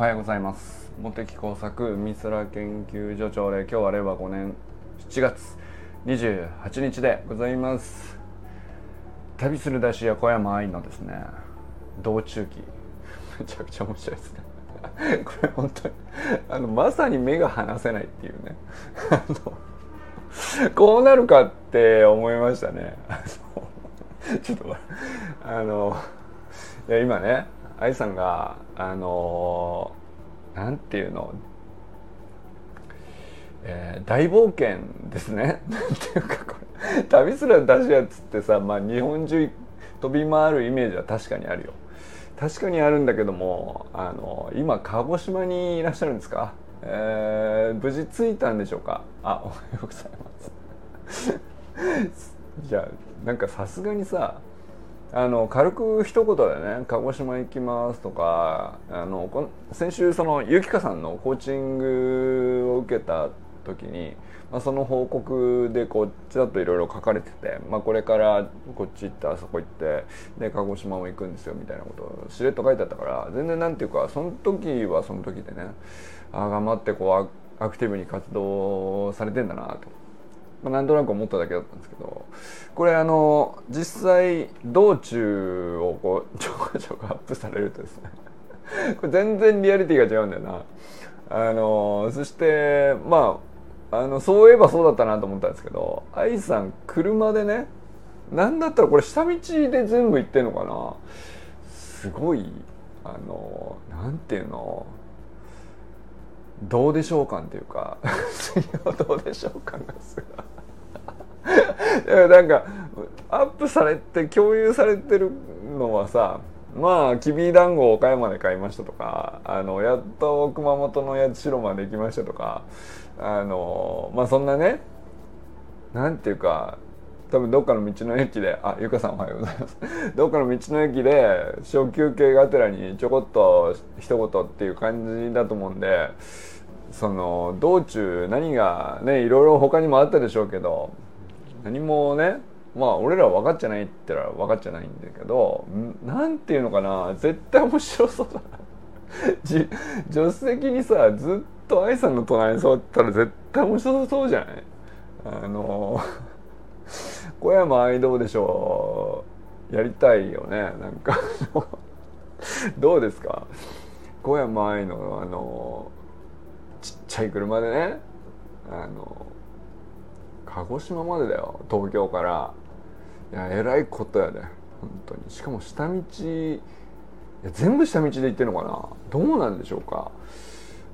はようございます。茂木工作美空研究所長で今日は令和5年7月28日でございます。旅する出し屋小山愛のですね道中記。めちゃくちゃ面白いですね。これ本当にあのまさに目が離せないっていうね。こうなるかって思いましたね。ちょっとあのいや今ね愛さんがあのなんていうの、えー、大冒険ですね。なんていうかこれ。旅すら出しやつってさ、まあ、日本中飛び回るイメージは確かにあるよ。確かにあるんだけどもあの今鹿児島にいらっしゃるんですか、えー、無事着いたんでしょうか？あおはようございます。じゃあなんかさすがにさあの軽く一言でね「鹿児島行きます」とかあのこ先週そのゆきかさんのコーチングを受けた時に、まあ、その報告でこっちだといろいろ書かれてて、まあ、これからこっち行ってあそこ行ってで鹿児島も行くんですよみたいなことをしれっと書いてあったから全然なんていうかその時はその時でねあ頑張ってこうアクティブに活動されてんだなと。まあ、なんとなく思っただけだったんですけどこれあの実際道中をこう ちょこちょこアップされるとですね これ全然リアリティが違うんだよな。あのそしてまああのそういえばそうだったなと思ったんですけど愛さん車でねなんだったらこれ下道で全部行ってんのかなすごいあのなんていうのどうでしょう感っていうか どうでしょう感がすごい なんかアップされて共有されてるのはさまあきびだんごを岡山で買いましたとかあのやっと熊本の八代まで行きましたとかあのまあそんなねなんていうか多分どっかの道の駅であゆかさんおはようございます。どっかの道の駅で小休憩がてらにちょこっと一言っていう感じだと思うんでその道中何がねいろいろ他にもあったでしょうけど何もねまあ俺ら分かっちゃないって言ったら分かっちゃないんだけどなんていうのかな絶対面白そうだな。助手席にさずっと愛さんの隣に座ったら絶対面白そうじゃない？あの小山愛どうでしょう。やりたいよね。なんかどうですか？小山愛のあのちゃい車でねあの鹿児島までだよ東京から。いやえらいことやで本当に。しかも下道いや全部下道で行ってるのかな。どうなんでしょうか。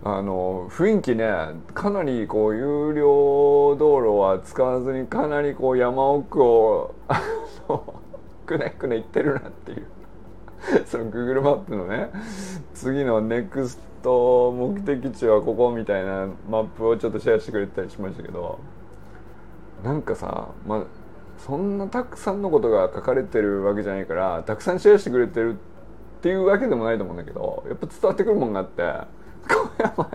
あの雰囲気ねかなりこう有料道路は使わずにかなりこう山奥をくねくね行ってるなっていう。その Google マップのね次のネクスト目的地はここみたいなマップをちょっとシェアしてくれたりしましたけどなんかさまあそんなたくさんのことが書かれてるわけじゃないからたくさんシェアしてくれてるっていうわけでもないと思うんだけどやっぱ伝わってくるもんがあって小山が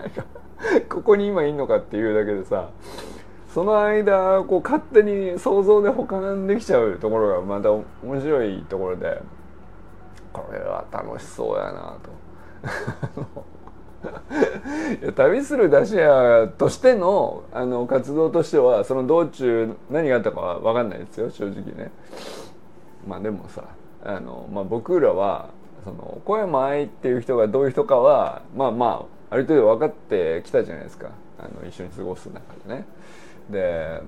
ここに今いんのかっていうだけでさその間こう勝手に想像で保管できちゃうところがまた面白いところでこれは楽しそうやなと。旅する出し屋としてのあの活動としてはその道中何があったかは分かんないですよ正直ね。まあでもさあの、まあ、僕らはその小山愛っていう人がどういう人かはまあまあある程度分かってきたじゃないですかあの一緒に過ごす中でね。で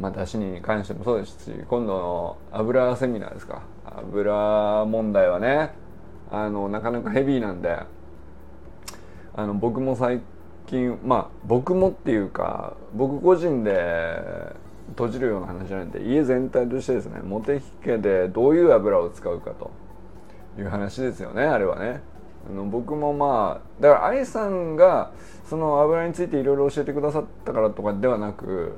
まあ出汁に関してもそうですし今度の油セミナーですか油問題はねあのなかなかヘビーなんで。あの僕も最近まあ僕もっていうか僕個人で閉じるような話じゃないんで家全体としてですねモテヒ家でどういう油を使うかという話ですよねあれはね。あの僕もまあだから愛さんがその油についていろいろ教えてくださったからとかではなく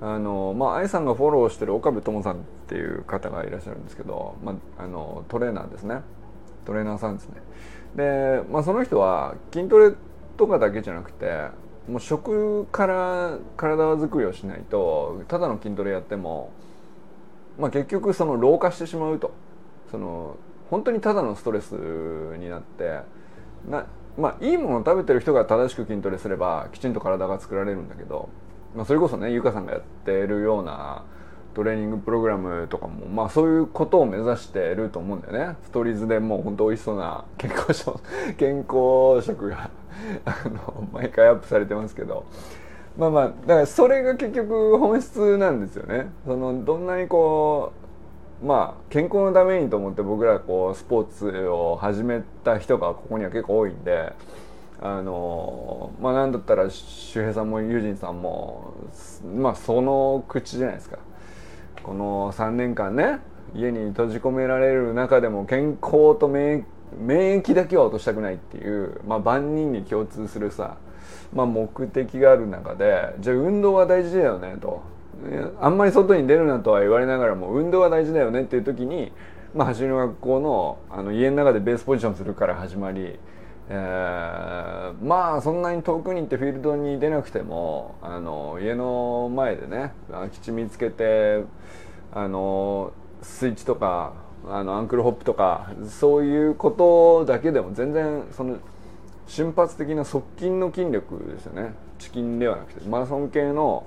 あのまあ愛さんがフォローしてる岡部友さんっていう方がいらっしゃるんですけど、まあ、あのトレーナーですね。トレーナーさんですね。で、まあ、その人は筋トレとかだけじゃなくてもう食から体作りをしないとただの筋トレやっても、まあ、結局その老化してしまうと。その本当にただのストレスになってなまあいいものを食べてる人が正しく筋トレすればきちんと体が作られるんだけど、まあ、それこそねゆかさんがやってるようなトレーニングプログラムとかもまあそういうことを目指してると思うんだよね。ストーリーズでもう本当美味しそうな健康食健康食が あの毎回アップされてますけど。まあまあだからそれが結局本質なんですよね。そのどんなにこうまあ健康のためにと思って僕らこうスポーツを始めた人がここには結構多いんであのまあなんだったら周平さんもユージンさんもまあその口じゃないですか。この3年間ね家に閉じ込められる中でも健康と免疫だけは落としたくないっていう、まあ、万人に共通するさ、まあ、目的がある中でじゃあ運動は大事だよねと。あんまり外に出るなとは言われながらも運動は大事だよねっていう時に、まあ、走りの学校のあの家の中でベースポジションするから始まりえー、まあそんなに遠くに行ってフィールドに出なくてもあの家の前でね空き地見つけてあのスイッチとかあのアンクルホップとかそういうことだけでも全然その瞬発的な側筋の筋力ですよねチキンではなくてマラソン系の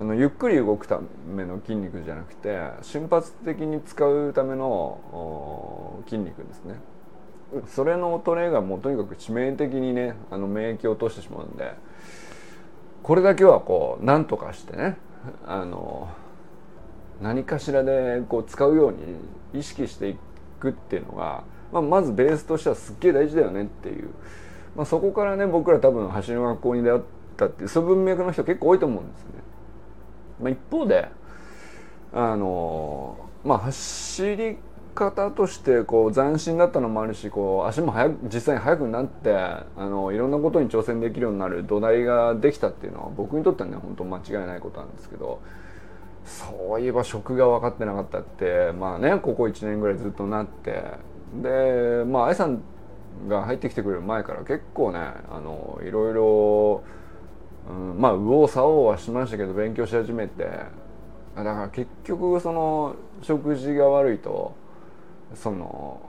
あのゆっくり動くための筋肉じゃなくて瞬発的に使うための筋肉ですね。それの衰えがもうとにかく致命的にねあの免疫を落としてしまうんでこれだけはこう何とかしてねあの何かしらでこう使うように意識していくっていうのが、まあ、まずベースとしてはすっげえ大事だよねっていう、まあ、そこからね僕ら多分走りの学校に出会ったっていうそういう文脈の人結構多いと思うんですね。まあ、一方であのまあ走り方としてこう斬新だったのもあるしこう足も速く実際に速くなってあのいろんなことに挑戦できるようになる土台ができたっていうのは僕にとってはね本当間違いないことなんですけどそういえば食が分かってなかったってまあねここ1年ぐらいずっとなってでまあ愛さんが入ってきてくれる前から結構ねあのいろいろ、うん、まあ右往左往はしましたけど勉強し始めてだから結局その食事が悪いとその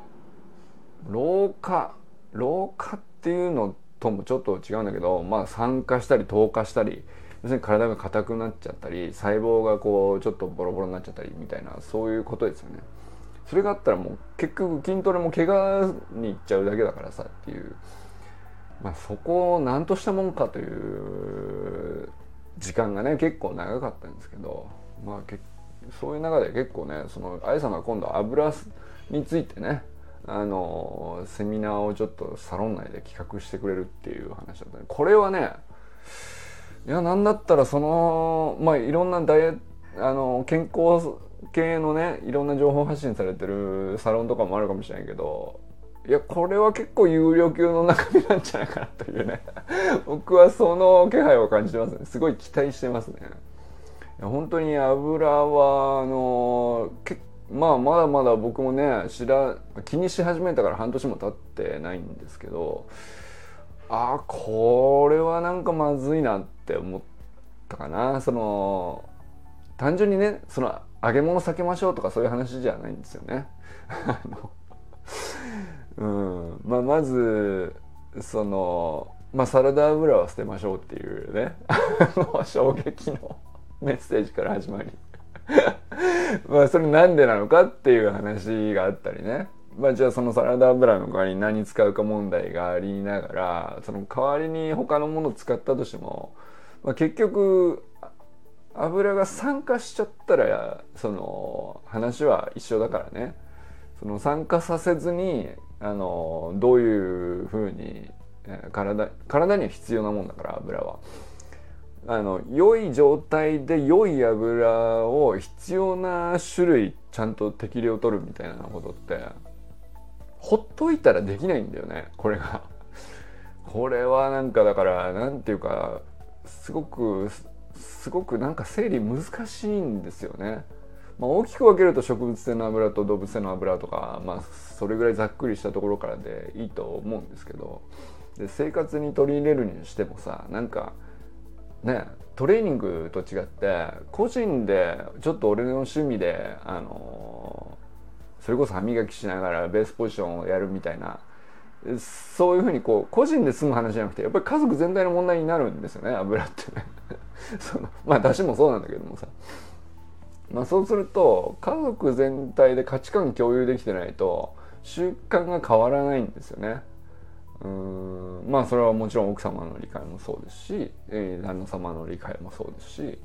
老化老化っていうのともちょっと違うんだけどまあ酸化したり糖化したり要するに体が硬くなっちゃったり細胞がこうちょっとボロボロになっちゃったりみたいなそういうことですよね。それがあったらもう結局筋トレも怪我にいっちゃうだけだからさっていう、まあ、そこを何としたもんかという時間がね結構長かったんですけど、まあ、そういう中で結構ねその愛さんが今度油についてねあのセミナーをちょっとサロン内で企画してくれるっていう話だったねこれはねいやなんだったらそのまあいろんなダイエあの健康系のねいろんな情報発信されてるサロンとかもあるかもしれないけどいやこれは結構有料級の中身なんじゃないかなというね 僕はその気配を感じてますね。すごい期待してますね。いや本当に油はあの結まあまだまだ僕もね知ら気にし始めたから半年も経ってないんですけどあこれはなんかまずいなって思ったかな。その単純にねその揚げ物避けましょうとかそういう話じゃないんですよね。うん。まあ、まずその、まあ、サラダ油は捨てましょうっていうね。衝撃のメッセージから始まり。まあそれなんでなのかっていう話があったりねまあじゃあそのサラダ油の代わりに何使うか問題がありながらその代わりに他のものを使ったとしても、まあ、結局油が酸化しちゃったらその話は一緒だからねその酸化させずにあのどういうふうに体体には必要なもんだから油は。あの良い状態で良い油を必要な種類ちゃんと適量取るみたいなことってほっといたらできないんだよねこれが。これはなんかだから何て言うかすごくすごくなんか整理難しいんですよね。まあ、大きく分けると植物性の油と動物性の油とか、まあ、それぐらいざっくりしたところからでいいと思うんですけどで生活に取り入れるにしてもさなんかねトレーニングと違って個人でちょっと俺の趣味であのそれこそ歯磨きしながらベースポジションをやるみたいなそういうふうにこう個人で済む話じゃなくてやっぱり家族全体の問題になるんですよね油ってね。そのまあ出汁もそうなんだけどもさ。まあそうすると家族全体で価値観共有できてないと習慣が変わらないんですよね。うん。まあそれはもちろん奥様の理解もそうですし、えー、旦那様の理解もそうですし、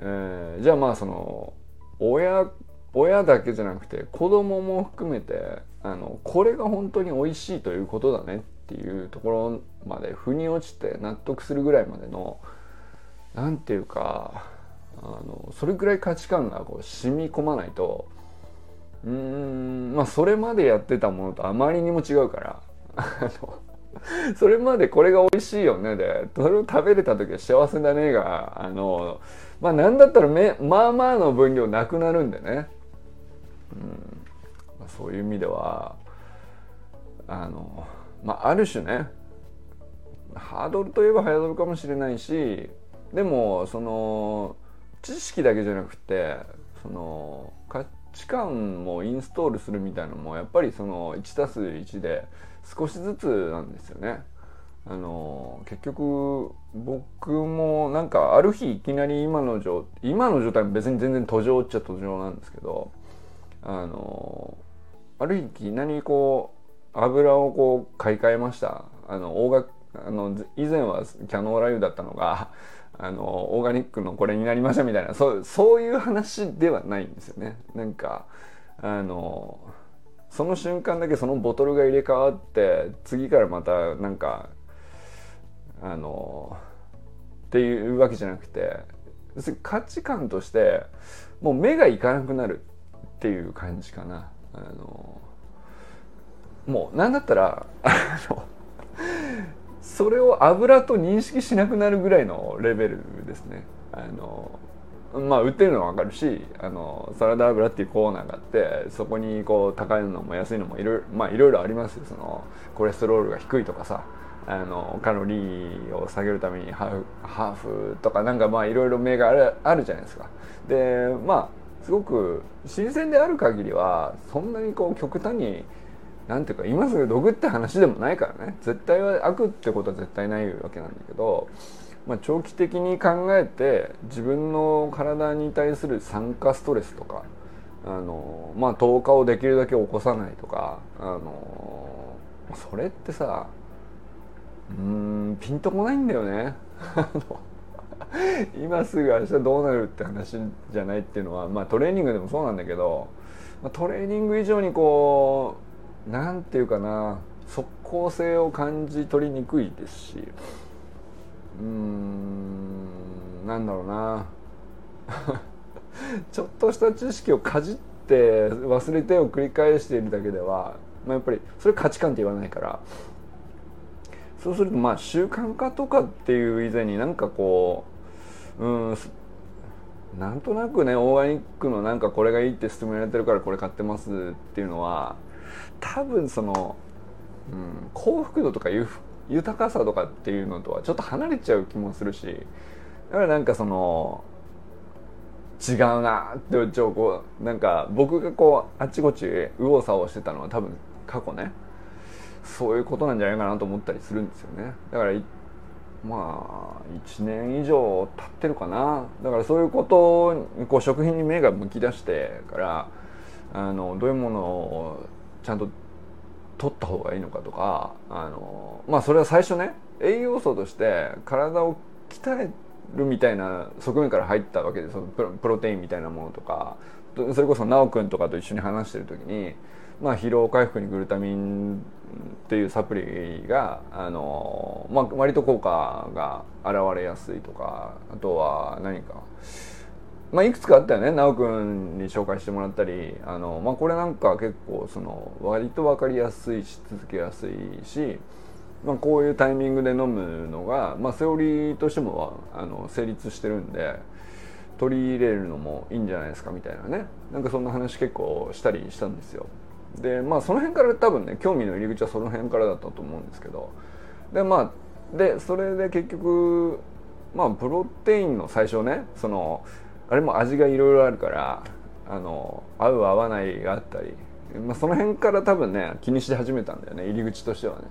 えー、じゃあまあその親親だけじゃなくて子供も含めてあのこれが本当に美味しいということだねっていうところまで腑に落ちて納得するぐらいまでの何て言うかあのそれぐらい価値観がこう染み込まないとうんまあそれまでやってたものとあまりにも違うから あの それまでこれが美味しいよねでそれを食べれた時は幸せだねがあのまあ何だったらめまあまあの分量なくなるんでね、うん。まあ、そういう意味ではあのまあある種ねハードルといえばハードルかもしれないしでもその知識だけじゃなくてその価値観もインストールするみたいなのもやっぱりその 1+1 で少しずつなんですよね。あの結局僕もなんかある日いきなり今の状今の状態別に全然途上っちゃ途上なんですけどあのある日いきなりこう油をこう買い替えましたあの大学あの以前はキャノーラ油だったのが あのオーガニックのこれになりましたみたいなそうそういう話ではないんですよねなんかあのその瞬間だけそのボトルが入れ替わって次からまたなんかあのっていうわけじゃなくて価値観としてもう目がいかなくなるっていう感じかな。あのもう何だったらあのそれを油と認識しなくなるぐらいのレベルですね。あのまあ売ってるのは分かるしあのサラダ油っていうコーナーがあってそこにこう高いのも安いのもいろいろまあいろいろありますよ。そのコレステロールが低いとかさあのカロリーを下げるためにハーフハーフとかなんかまあいろいろ銘があるあるじゃないですか。でまあすごく新鮮である限りはそんなにこう極端になんていうか今すぐ毒って話でもないからね。絶対は悪ってことは絶対ないわけなんだけどまあ、長期的に考えて自分の体に対する酸化ストレスとかあの、まあ、糖化をできるだけ起こさないとかあのそれってさうんピンとこないんだよね。今すぐ明日どうなるって話じゃないっていうのは、まあ、トレーニングでもそうなんだけど、ま、トレーニング以上にこうなんていうかな即効性を感じ取りにくいですしうーんなんだろうな。ちょっとした知識をかじって忘れてを繰り返しているだけでは、まあ、やっぱりそれ価値観って言わないから。そうするとまあ習慣化とかっていう以前になんかこううんなんとなくねオーガニックのなんかこれがいいって勧められてるからこれ買ってますっていうのは多分その、うん、幸福度とかいう豊かさとかっていうのとはちょっと離れちゃう気もするしだからなんかその違うなってちょこうなんか僕がこうあっちこっち右往左往してたのは多分過去ね。そういうことなんじゃないかなと思ったりするんですよね。だからまあ1年以上経ってるかな。だからそういうことにこう食品に目が向き出してからあのどういうものをちゃんと取った方がいいのかとかあのまあそれは最初ね栄養素として体を鍛えるみたいな側面から入ったわけでそのプロテインみたいなものとかそれこそ修くんとかと一緒に話してる時に、まあ、疲労回復にグルタミンっていうサプリがあの、まあ、割と効果が現れやすいとかあとは何か。まあ、いくつかあったよね。修くんに紹介してもらったりあの、まあ、これなんか結構その割と分かりやすいし続けやすいし、まあ、こういうタイミングで飲むのが、まあ、セオリーとしてもあの成立してるんで取り入れるのもいいんじゃないですかみたいなね。なんかそんな話結構したりしたんですよ。でまあその辺から多分ね興味の入り口はその辺からだったと思うんですけど。でまあでそれで結局まあプロテインの最初ねそのあれも味がいろいろあるからあの合う合わないがあったりまあ、その辺から多分ね気にし始めたんだよね入り口としてはね。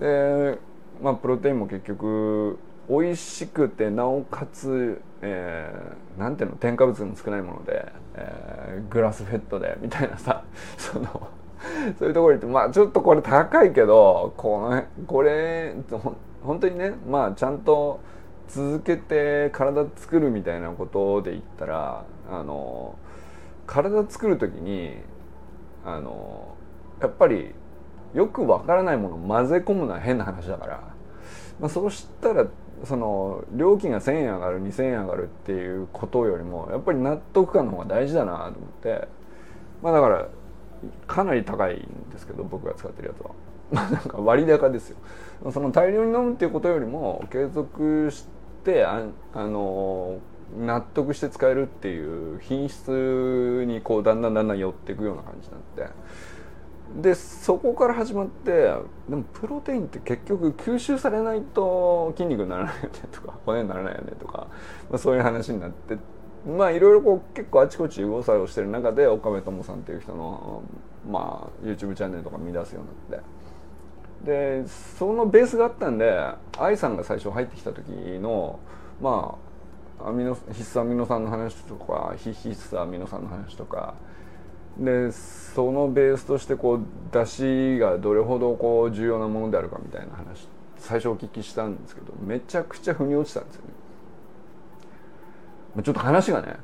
でまあプロテインも結局美味しくてなおかつ、えー、なんていうの添加物も少ないもので、えー、グラスフェットでみたいなさ そのそういうところに行ってまあちょっとこれ高いけどこのこれ本当にねまあちゃんと続けて体作るみたいなことで言ったらあの体作る時にあのやっぱりよくわからないものを混ぜ込むのは変な話だから、まあ、そうしたらその料金が1,000円上がる2,000円上がるっていうことよりもやっぱり納得感の方が大事だなと思って。まあだからかなり高いんですけど僕が使ってるやつは。まあなんか割高ですよ。その大量に飲むっていうことよりも継続しああの納得して使えるっていう品質にこうだんだんだんだん寄っていくような感じになってでそこから始まってでもプロテインって結局吸収されないと筋肉にならないよねとか 骨にならないよねとか、まあ、そういう話になってまあいろいろこう結構あちこち動作をしてる中で岡部友さんっていう人の、まあ、YouTube チャンネルとか見出すようになって。でそのベースがあったんで愛さんが最初入ってきた時のまあアミノ必須アミノ酸の話とか非必須アミノ酸の話とかでそのベースとしてこう出汁がどれほどこう重要なものであるかみたいな話最初お聞きしたんですけどめちゃくちゃ腑に落ちたんですよね。ちょっと話がね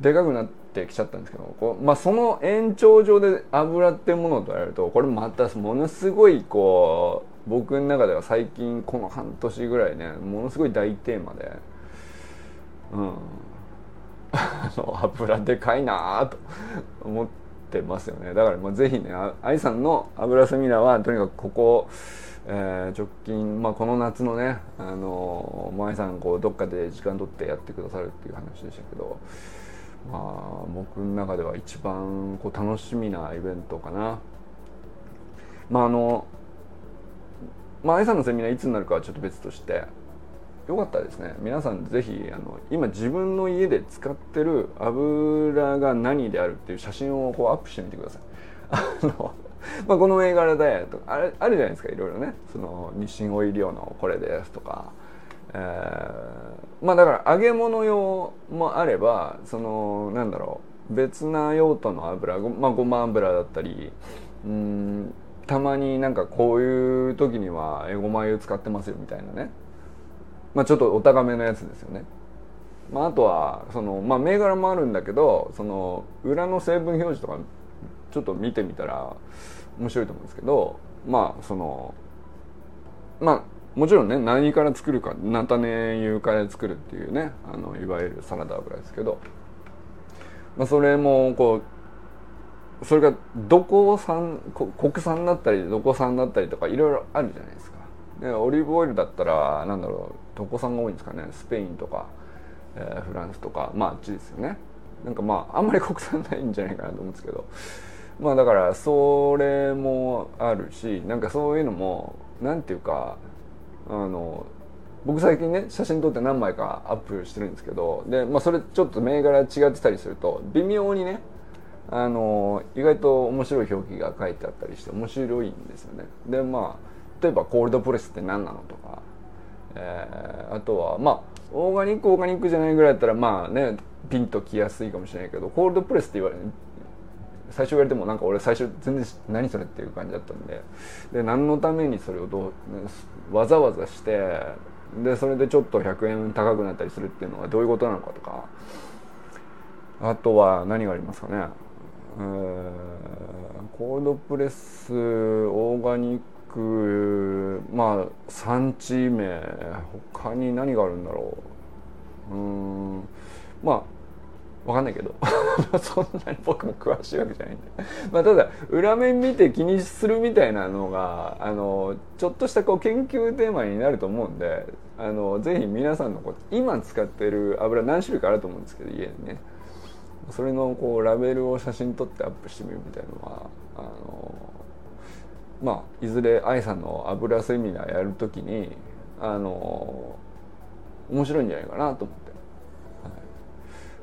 でかくなってきちゃったんですけどこう、まあ、その延長上で油ってものと言われるとこれまたものすごいこう僕の中では最近この半年ぐらいねものすごい大テーマでうん。油でかいなと思ってますよね。だからまあぜひね愛さんの油セミナーはとにかくここえー、直近、まあ、この夏のね、あのー、さんこうどっかで時間取ってやってくださるっていう話でしたけど、まあ、僕の中では一番こう楽しみなイベントかな。まああのまあ、愛さんのセミナーいつになるかはちょっと別としてよかったですね皆さんぜひあの今自分の家で使ってる油が何であるっていう写真をこうアップしてみてください。あの まあこの銘柄でとかあれあるじゃないですかいろいろねその日清オイリオのこれですとか、えー、まあだから揚げ物用もあればそのなんだろう別な用途の油まあごま油だったりうんたまになんかこういう時にはエゴマ油使ってますよみたいなね。まあちょっとお高めのやつですよね。まあ、あとはその、まあ、銘柄もあるんだけどその裏の成分表示とかちょっと見てみたら面白いと思うんですけどまあそのまあもちろんね何から作るか菜種油から作るっていうねあのいわゆるサラダ油ですけど、まあ、それもこうそれがどこ産国産だったりどこ産だったりとかいろいろあるじゃないですか。でオリーブオイルだったらなんだろうどこ産が多いんですかねスペインとか、えー、フランスとかまああっちですよね。なんかまああんまり国産ないんじゃないかなと思うんですけどまあだからそれもあるしなんかそういうのもなんていうかあの僕最近ね写真撮って何枚かアップしてるんですけどで、まあ、それちょっと銘柄違ってたりすると微妙にねあの意外と面白い表記が書いてあったりして面白いんですよね。でまあ例えばコールドプレスって何なのとか、えー、あとはまあオーガニックオーガニックじゃないぐらいだったらまあねピンときやすいかもしれないけどコールドプレスって言われる最初言われてもなんか俺最初全然何それっていう感じだったんで。で何のためにそれをどうわざわざしてでそれでちょっと100円高くなったりするっていうのはどういうことなのかとか。あとは何がありますかね。コールドプレスオーガニックまあ産地名他に何があるんだろう。うんまあ分かんないけど。そんなに僕も詳しいわけじゃないんでまあただ裏面見て気にするみたいなのがあのちょっとしたこう研究テーマになると思うんであのぜひ皆さんのこう今使ってる油何種類かあると思うんですけど家にね。それのこうラベルを写真撮ってアップしてみるみたいなのはあのまあいずれ愛さんの油セミナーやるときにあの面白いんじゃないかなと思って。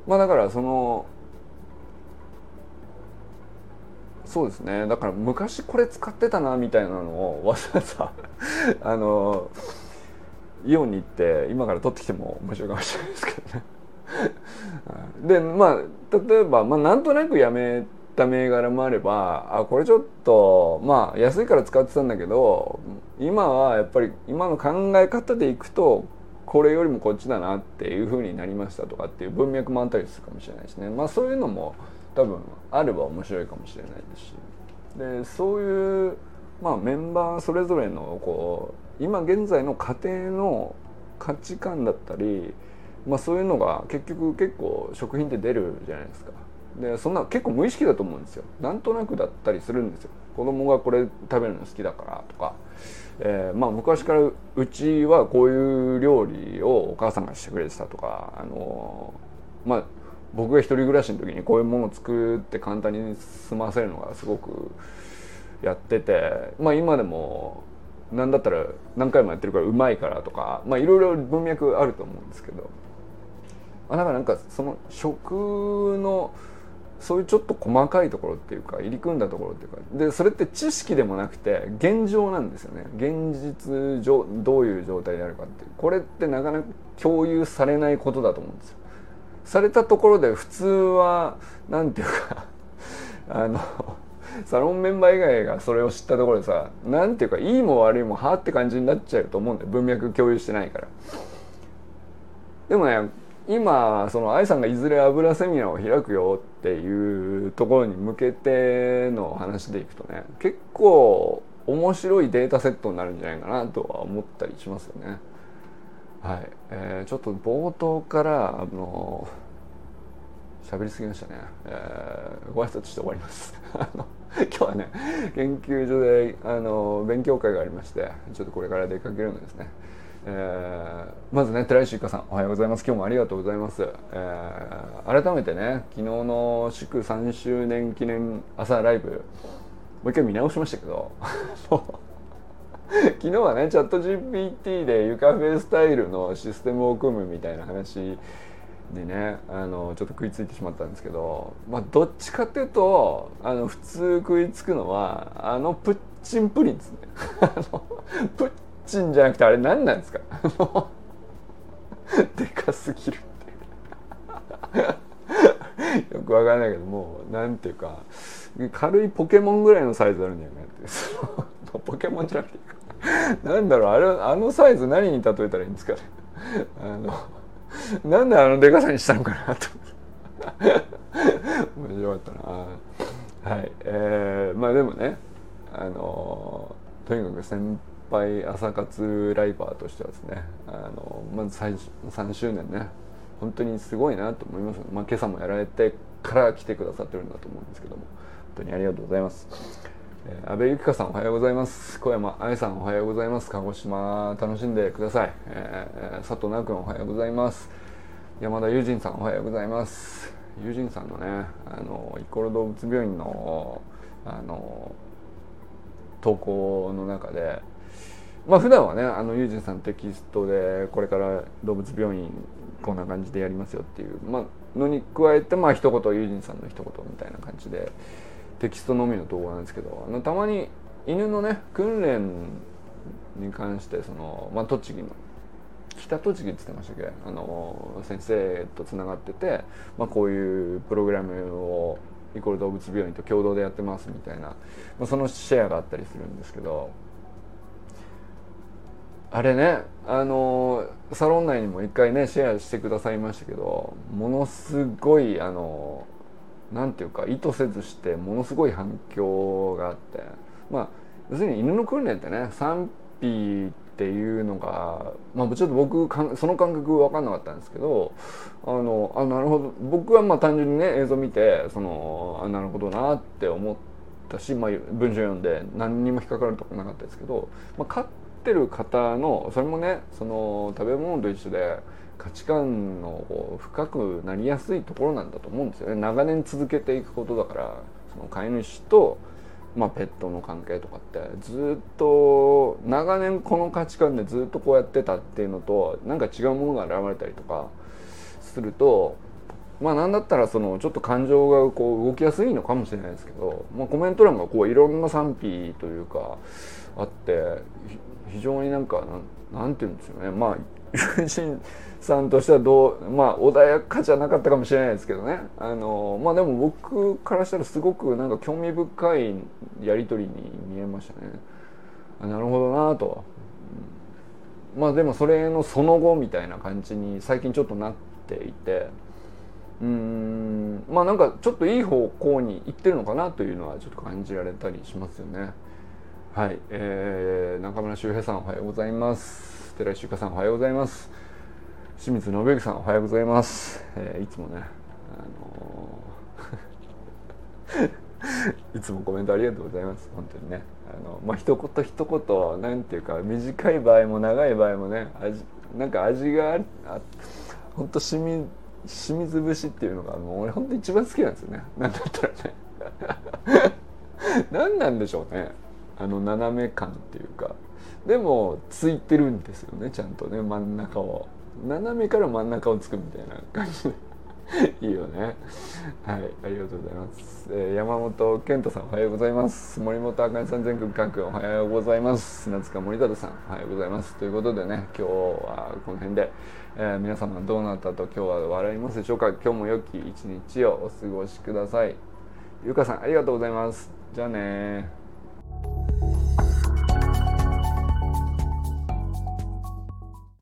まあだからそのそうですね。だから昔これ使ってたなみたいなのをわざわざ あのイオンに行って今から取ってきても面白いかもしれないですけどねでまあ例えば、まあ、なんとなくやめた銘柄もあればあこれちょっとまあ安いから使ってたんだけど今はやっぱり今の考え方でいくとこれよりもこっちだなっていうふうになりましたとかっていう文脈もあったりするかもしれないですね。まあそういうのも多分あれば面白いかもしれないですし。でそういう、まあ、メンバーそれぞれのこう今現在の家庭の価値観だったり、まあ、そういうのが結局結構食品って出るじゃないですか。でそんな結構無意識だと思うんですよ。なんとなくだったりするんですよ。子供がこれ食べるの好きだからとか、えー、まあ昔からうちはこういう料理をお母さんがしてくれてたとかあのまあ僕が一人暮らしの時にこういうものを作って簡単に済ませるのがすごくやっててまあ今でも何だったら何回もやってるからうまいからとかまあいろいろ文脈あると思うんですけどあだからなんかその食のそういうちょっと細かいところっていうか入り組んだところっていうか。でそれって知識でもなくて現状なんですよね。現実上どういう状態であるかっていう。これってなかなか共有されないことだと思うんですよ。されたところで普通は何て言うか あのサロンメンバー以外がそれを知ったところでさ何ていうかいいも悪いもはあって感じになっちゃうと思うんだよ。文脈共有してないから。でもね今その愛さんがいずれ油セミナーを開くよっていうところに向けての話でいくとね結構面白いデータセットになるんじゃないかなとは思ったりしますよね。はい、えー、ちょっと冒頭からあの喋りすぎましたね、えー、ご挨拶して終わります。今日はね研究所であの勉強会がありましてちょっとこれから出かけるんですね、えー、まずね寺石ゆかさんおはようございます。今日もありがとうございます、えー、改めてね昨日の祝3周年記念朝ライブもう一回見直しましたけど。昨日はねチャット GPT でゆかフェスタイルのシステムを組むみたいな話でねあのちょっと食いついてしまったんですけど、まあ、どっちかっていうとあの普通食いつくのはあのプッチンプリンですね。プッチンじゃなくてあれ何なんですか？でかすぎるって。よくわかんないけどもうなんていうか軽いポケモンぐらいのサイズあるんじゃないかって。ポケモンじゃなくていいか。なんだろうあれあのサイズ何に例えたらいいんですかね？あのなんであのでかさにしたのかなと。面白かったな。はい。えー、まあでもねあのとにかく先輩朝活ライバーとしてはですねあのまず3周年ね本当にすごいなと思います、まあ、今朝もやられてから来てくださってるんだと思うんですけども本当にありがとうございます。えー、安倍由紀香さんおはようございます。小山愛さんおはようございます。鹿児島楽しんでください、えー、佐藤直君おはようございます。山田友人さんおはようございます。友人さんのねあのイコール動物病院のあの投稿の中でまあ普段はねあの友人さんテキストでこれから動物病院こんな感じでやりますよっていう、まあのに加えてまあ一言友人さんの一言みたいな感じでテキストのみの動画なんですけどあのたまに犬のね訓練に関してその、まあ、栃木の北栃木って言ってましたっけ？あの先生とつながってて、まあ、こういうプログラムをイコール動物病院と共同でやってますみたいな、まあ、そのシェアがあったりするんですけどあれねあのサロン内にも一回ねシェアしてくださいましたけどものすごいあの何ていうか意図せずしてものすごい反響があってまあ要するに犬の訓練ってね賛否っていうのが、まあ、ちょっと僕その感覚分かんなかったんですけどあのあなるほど。僕はまあ単純にね映像見てそのあなるほどなって思ったし、まあ、文章読んで何にも引っかかるとこなかったですけど、まあ、飼ってる方のそれもねその食べ物と一緒で。価値観の深くなりやすいところなんだと思うんですよね長年続けていくことだからその飼い主と、まあ、ペットの関係とかってずっと長年この価値観でずっとこうやってたっていうのとなんか違うものが現れたりとかするとまあなんだったらそのちょっと感情がこう動きやすいのかもしれないですけど、まあ、コメント欄がこういろんな賛否というかあって非常になんかなんなんて言うんですよね。まあ友人さんとしてはどうまあ穏やかじゃなかったかもしれないですけどね。あのまあでも僕からしたらすごくなんか興味深いやり取りに見えましたね。あなるほどなと、まあでもそれのその後みたいな感じに最近ちょっとなっていて。うん。まあなんかちょっといい方向に行ってるのかなというのはちょっと感じられたりしますよね。はい、えー、中村修平さんおはようございます。寺井修香さんおはようございます。清水信之さんおはようございます、えー、いつもねあのー、いつもコメントありがとうございます。本当にね。あのまあ一言一言なんていうか短い場合も長い場合もね味なんか味がああ本当しみ清水節っていうのがもう俺本当一番好きなんですよね。なんだったらね。何なんでしょうね。あの斜め感っていうか。でもついてるんですよねちゃんとね真ん中を。斜めから真ん中をつくみたいな感じで。いいよね。はいありがとうございます、えー、山本健太さんおはようございます。森本あかねさん全国各おはようございます。砂塚森田さんおはようございます。ということでね今日はこの辺で、えー、皆様どうなったと今日は笑いますでしょうか？今日も良き一日をお過ごしください。ゆかさんありがとうございます。じゃあね